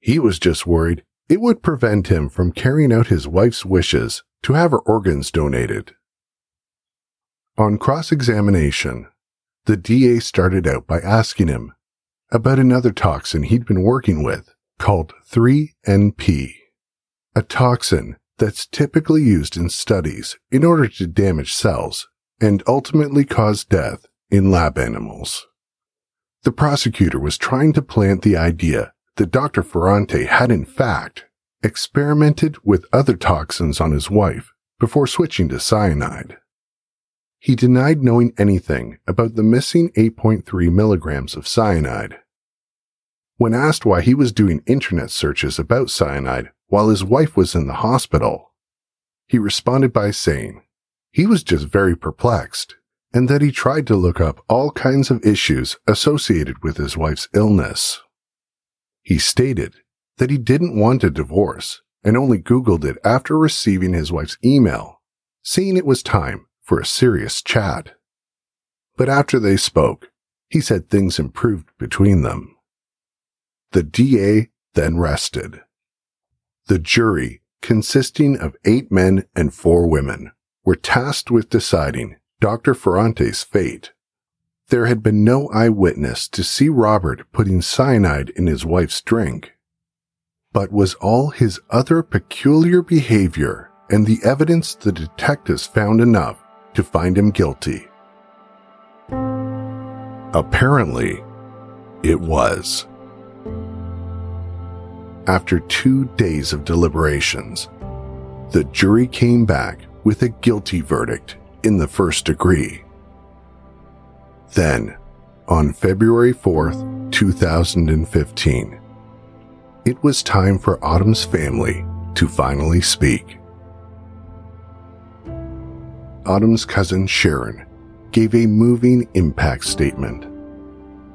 He was just worried it would prevent him from carrying out his wife's wishes to have her organs donated. On cross examination, the DA started out by asking him about another toxin he'd been working with called 3NP, a toxin that's typically used in studies in order to damage cells and ultimately cause death in lab animals. The prosecutor was trying to plant the idea that Dr. Ferrante had in fact experimented with other toxins on his wife before switching to cyanide. He denied knowing anything about the missing 8.3 milligrams of cyanide. When asked why he was doing internet searches about cyanide while his wife was in the hospital, he responded by saying he was just very perplexed and that he tried to look up all kinds of issues associated with his wife's illness. He stated that he didn't want a divorce and only Googled it after receiving his wife's email, saying it was time for a serious chat. But after they spoke, he said things improved between them. The DA then rested. The jury, consisting of eight men and four women, were tasked with deciding Dr. Ferrante's fate. There had been no eyewitness to see Robert putting cyanide in his wife's drink. But was all his other peculiar behavior and the evidence the detectives found enough to find him guilty? Apparently, it was. After two days of deliberations, the jury came back with a guilty verdict in the first degree. Then, on February 4th, 2015, it was time for Autumn's family to finally speak. Autumn's cousin Sharon gave a moving impact statement,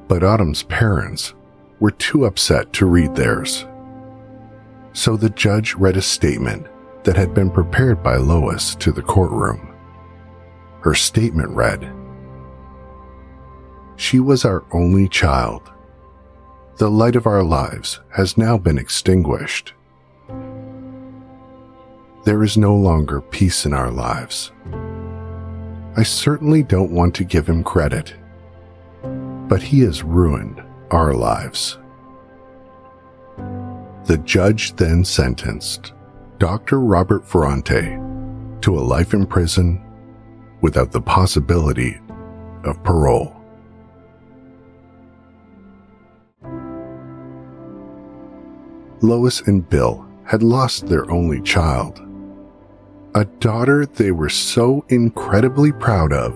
but Autumn's parents were too upset to read theirs. So the judge read a statement that had been prepared by Lois to the courtroom. Her statement read, she was our only child. The light of our lives has now been extinguished. There is no longer peace in our lives. I certainly don't want to give him credit, but he has ruined our lives. The judge then sentenced Dr. Robert Ferrante to a life in prison without the possibility of parole. Lois and Bill had lost their only child. A daughter they were so incredibly proud of,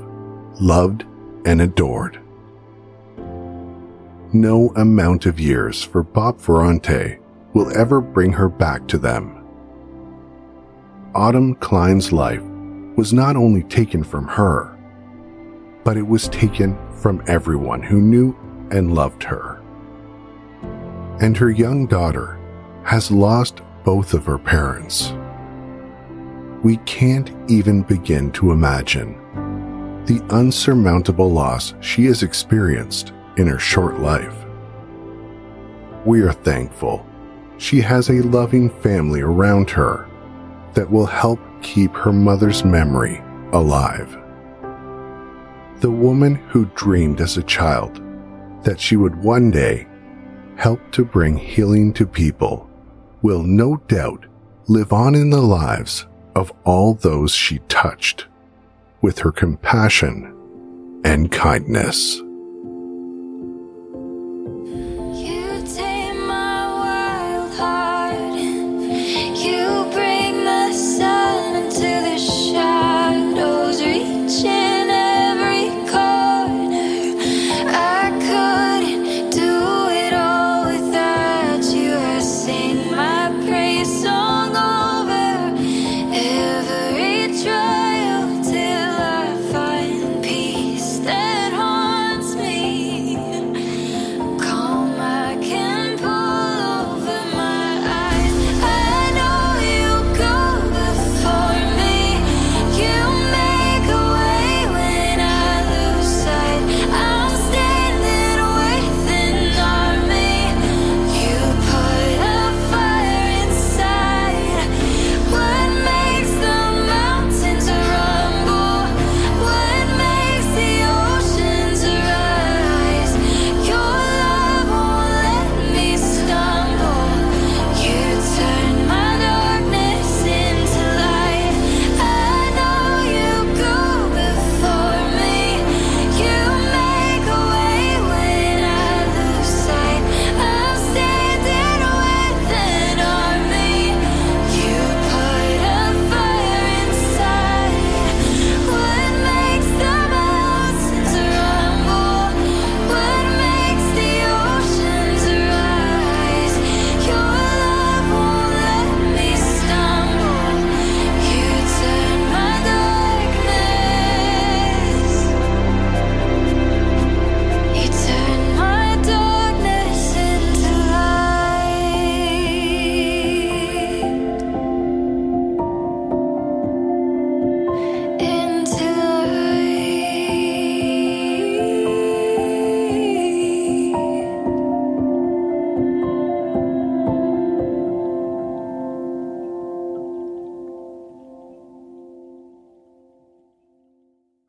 loved, and adored. No amount of years for Bob Ferrante will ever bring her back to them. Autumn Klein's life was not only taken from her, but it was taken from everyone who knew and loved her. And her young daughter has lost both of her parents. We can't even begin to imagine the unsurmountable loss she has experienced in her short life. We are thankful she has a loving family around her that will help keep her mother's memory alive. The woman who dreamed as a child that she would one day help to bring healing to people will no doubt live on in the lives of all those she touched with her compassion and kindness.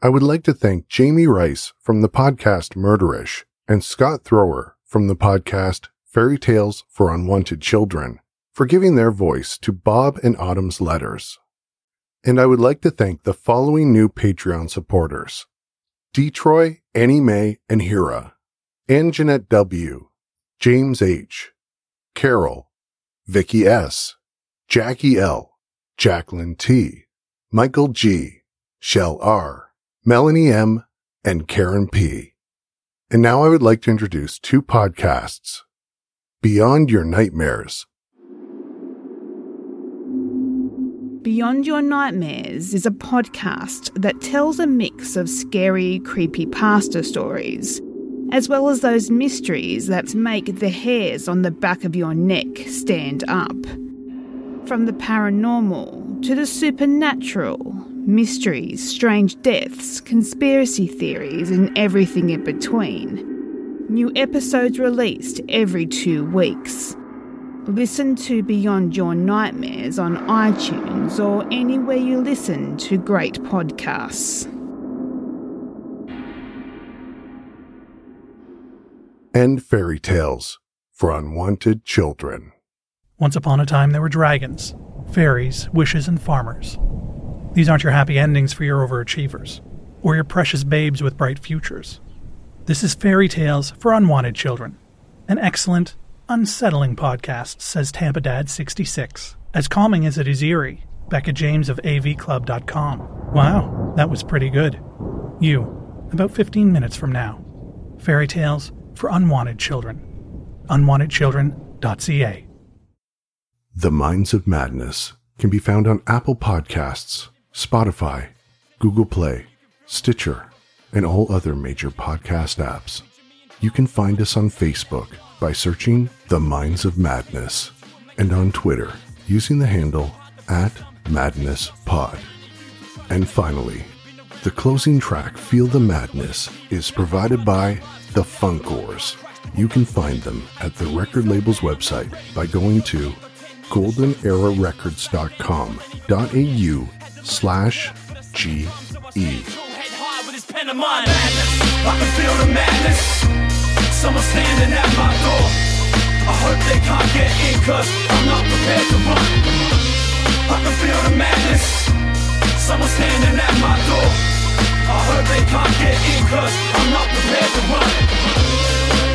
I would like to thank Jamie Rice from the podcast Murderish and Scott Thrower from the podcast Fairy Tales for Unwanted Children for giving their voice to Bob and Autumn's letters. And I would like to thank the following new Patreon supporters. Detroit, Annie Mae, and Hira, Ann Jeanette W., James H., Carol, Vicky S., Jackie L., Jacqueline T., Michael G., Shell R., Melanie M., and Karen P. And now I would like to introduce two podcasts. Beyond Your Nightmares. Beyond Your Nightmares is a podcast that tells a mix of scary, creepy pasta stories, as well as those mysteries that make the hairs on the back of your neck stand up. From the paranormal to the supernatural, mysteries, strange deaths, conspiracy theories, and everything in between. New episodes released every two weeks. Listen to Beyond Your Nightmares on iTunes or anywhere you listen to great podcasts. and fairy tales for unwanted children. Once upon a time, there were dragons, fairies, wishes, and farmers. These aren't your happy endings for your overachievers, or your precious babes with bright futures. This is Fairy Tales for Unwanted Children, an excellent, unsettling podcast, says Tampa Dad 66. As calming as it is eerie, Becca James of avclub.com. Wow, that was pretty good. You, about 15 minutes from now. Fairy Tales for Unwanted Children. UnwantedChildren.ca. The Minds of Madness can be found on Apple Podcasts, Spotify, Google Play, Stitcher, and all other major podcast apps. You can find us on Facebook by searching The Minds of Madness and on Twitter using the handle at MadnessPod. And finally, the closing track Feel the Madness is provided by The Funkoars. You can find them at the record label's website by going to goldenerarecords.com.au slash G E. hope they can't get in cause I'm not prepared to run I can feel the madness. Someone standing at my door. I hope they can't get in cause I'm not prepared to run.